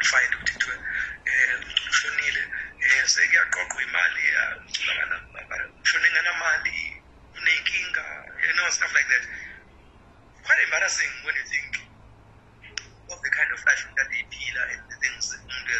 you'd eh, ukuthi kuthiwe um ushonile um eh, sekuyaqoqwa imali ushone nganamali uneyinkinga you know stuff like that. Quite embarrassing when you think of the kind of life that they feel and the things umuntu